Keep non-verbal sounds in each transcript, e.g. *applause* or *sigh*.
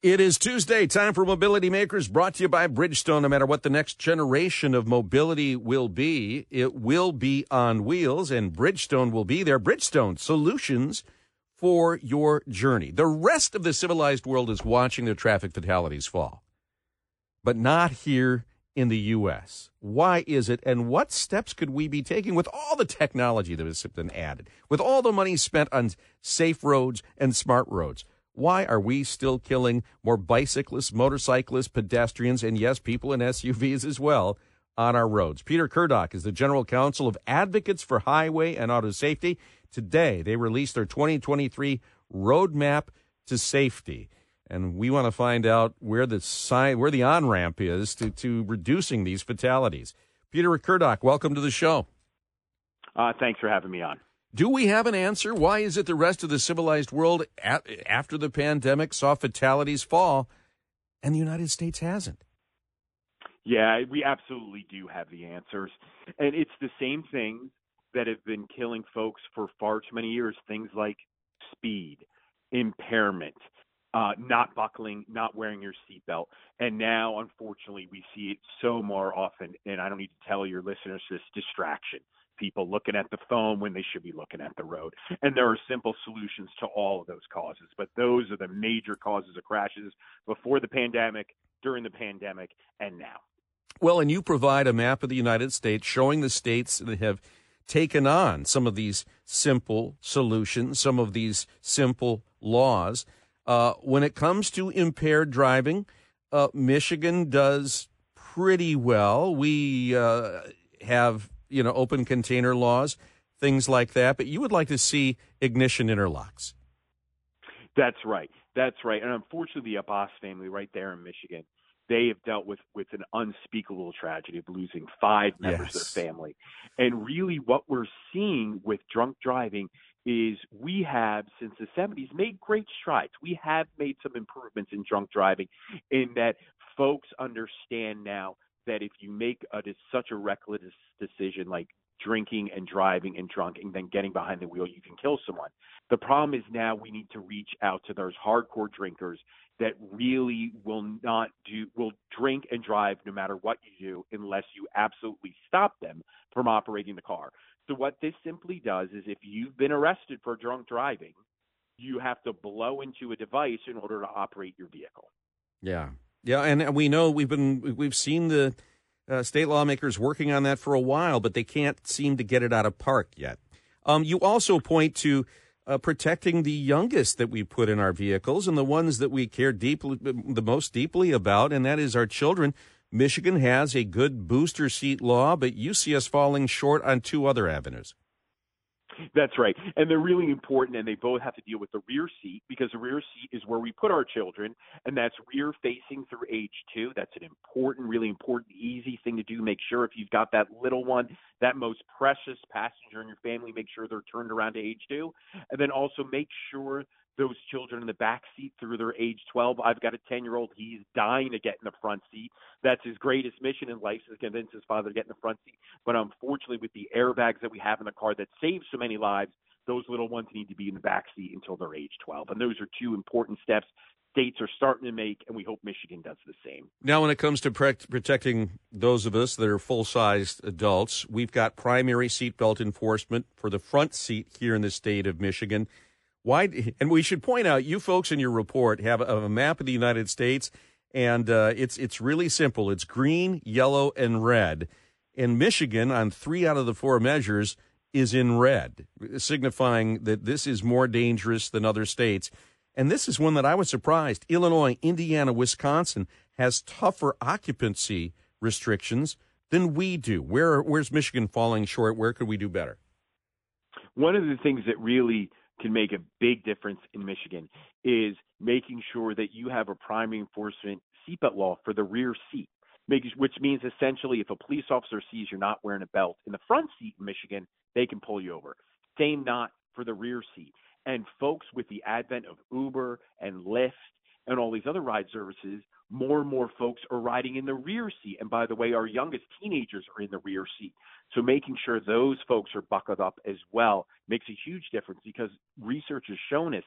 It is Tuesday, time for Mobility Makers, brought to you by Bridgestone. No matter what the next generation of mobility will be, it will be on wheels, and Bridgestone will be there. Bridgestone solutions for your journey. The rest of the civilized world is watching their traffic fatalities fall, but not here in the U.S. Why is it, and what steps could we be taking with all the technology that has been added, with all the money spent on safe roads and smart roads? Why are we still killing more bicyclists, motorcyclists, pedestrians, and yes, people in SUVs as well on our roads? Peter Kurdock is the General Counsel of Advocates for Highway and Auto Safety. Today, they released their 2023 Roadmap to Safety. And we want to find out where the sign, where the on ramp is to, to reducing these fatalities. Peter Kurdock, welcome to the show. Uh, thanks for having me on. Do we have an answer? Why is it the rest of the civilized world after the pandemic saw fatalities fall and the United States hasn't? Yeah, we absolutely do have the answers. And it's the same things that have been killing folks for far too many years things like speed, impairment, uh, not buckling, not wearing your seatbelt. And now, unfortunately, we see it so more often. And I don't need to tell your listeners this distraction people looking at the phone when they should be looking at the road. And there are simple solutions to all of those causes, but those are the major causes of crashes before the pandemic, during the pandemic, and now. Well, and you provide a map of the United States showing the states that have taken on some of these simple solutions, some of these simple laws. Uh, when it comes to impaired driving, uh, Michigan does pretty well. We uh, have you know, open container laws, things like that. But you would like to see ignition interlocks. That's right. That's right. And unfortunately, the Abbas family right there in Michigan, they have dealt with with an unspeakable tragedy of losing five members yes. of their family. And really, what we're seeing with drunk driving is we have since the 70s made great strides. We have made some improvements in drunk driving in that folks understand now that if you make a, such a reckless decision like drinking and driving and drunk and then getting behind the wheel, you can kill someone. The problem is now we need to reach out to those hardcore drinkers that really will not do will drink and drive no matter what you do unless you absolutely stop them from operating the car. So what this simply does is if you've been arrested for drunk driving, you have to blow into a device in order to operate your vehicle. Yeah. Yeah, and we know we've been we've seen the uh, state lawmakers working on that for a while, but they can't seem to get it out of park yet. Um, you also point to uh, protecting the youngest that we put in our vehicles and the ones that we care deeply, the most deeply about, and that is our children. Michigan has a good booster seat law, but you see us falling short on two other avenues. That's right. And they're really important, and they both have to deal with the rear seat because the rear seat is where we put our children, and that's rear facing through age two. That's an important, really important, easy thing to do. Make sure if you've got that little one, that most precious passenger in your family, make sure they're turned around to age two. And then also make sure those children in the back seat through their age 12. I've got a 10 year old. He's dying to get in the front seat. That's his greatest mission in life is to convince his father to get in the front seat. But unfortunately, with the airbags that we have in the car that save so many lives, those little ones need to be in the back seat until they're age 12. And those are two important steps states are starting to make, and we hope Michigan does the same. Now, when it comes to pre- protecting those of us that are full sized adults, we've got primary seatbelt enforcement for the front seat here in the state of Michigan. Why? *laughs* And we should point out, you folks in your report have a, map of the United States, and uh, it's it's really simple. It's green, yellow, and red. And Michigan, on three out of the four measures, is in red, signifying that this is more dangerous than other states. And this is one that I was surprised. Illinois, Indiana, Wisconsin has tougher occupancy restrictions than we do. Where where's Michigan falling short? Where could we do better? One of the things that really can make a big difference in Michigan is making sure that you have a primary enforcement seatbelt law for the rear seat, which means essentially if a police officer sees you're not wearing a belt in the front seat in Michigan, they can pull you over. Same not for the rear seat. And folks, with the advent of Uber and Lyft and all these other ride services, more and more folks are riding in the rear seat. And by the way, our youngest teenagers are in the rear seat. So making sure those folks are buckled up as well makes a huge difference because research has shown us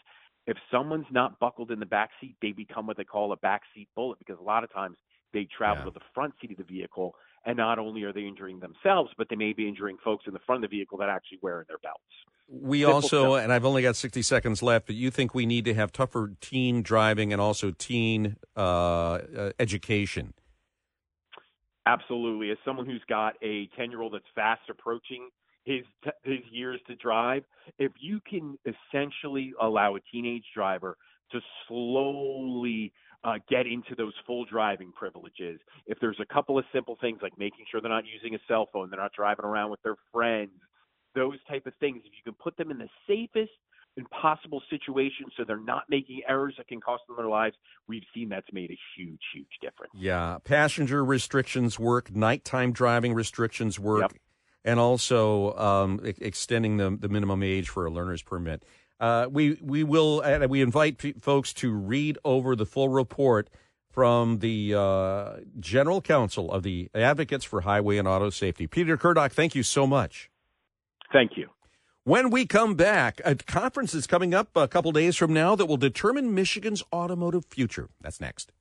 If someone's not buckled in the back seat, they become what they call a backseat bullet because a lot of times they travel yeah. to the front seat of the vehicle, and not only are they injuring themselves, but they may be injuring folks in the front of the vehicle that actually wear their belts. We Simple also, stuff. and I've only got 60 seconds left, but you think we need to have tougher teen driving and also teen uh, uh, education? Absolutely. As someone who's got a 10 year old that's fast approaching his his years to drive, if you can essentially allow a teenage driver to slowly uh, get into those full driving privileges, if there's a couple of simple things like making sure they're not using a cell phone, they're not driving around with their friends, those type of things, if you can put them in the safest impossible situation so they're not making errors that can cost them their lives, we've seen that's made a huge, huge difference. Yeah. Passenger restrictions work, nighttime driving restrictions work. Yep and also um, extending the, the minimum age for a learner's permit. Uh, we we will uh, we invite p- folks to read over the full report from the uh, General Counsel of the Advocates for Highway and Auto Safety. Peter Kurdock, thank you so much. Thank you. When we come back, a conference is coming up a couple days from now that will determine Michigan's automotive future. That's next.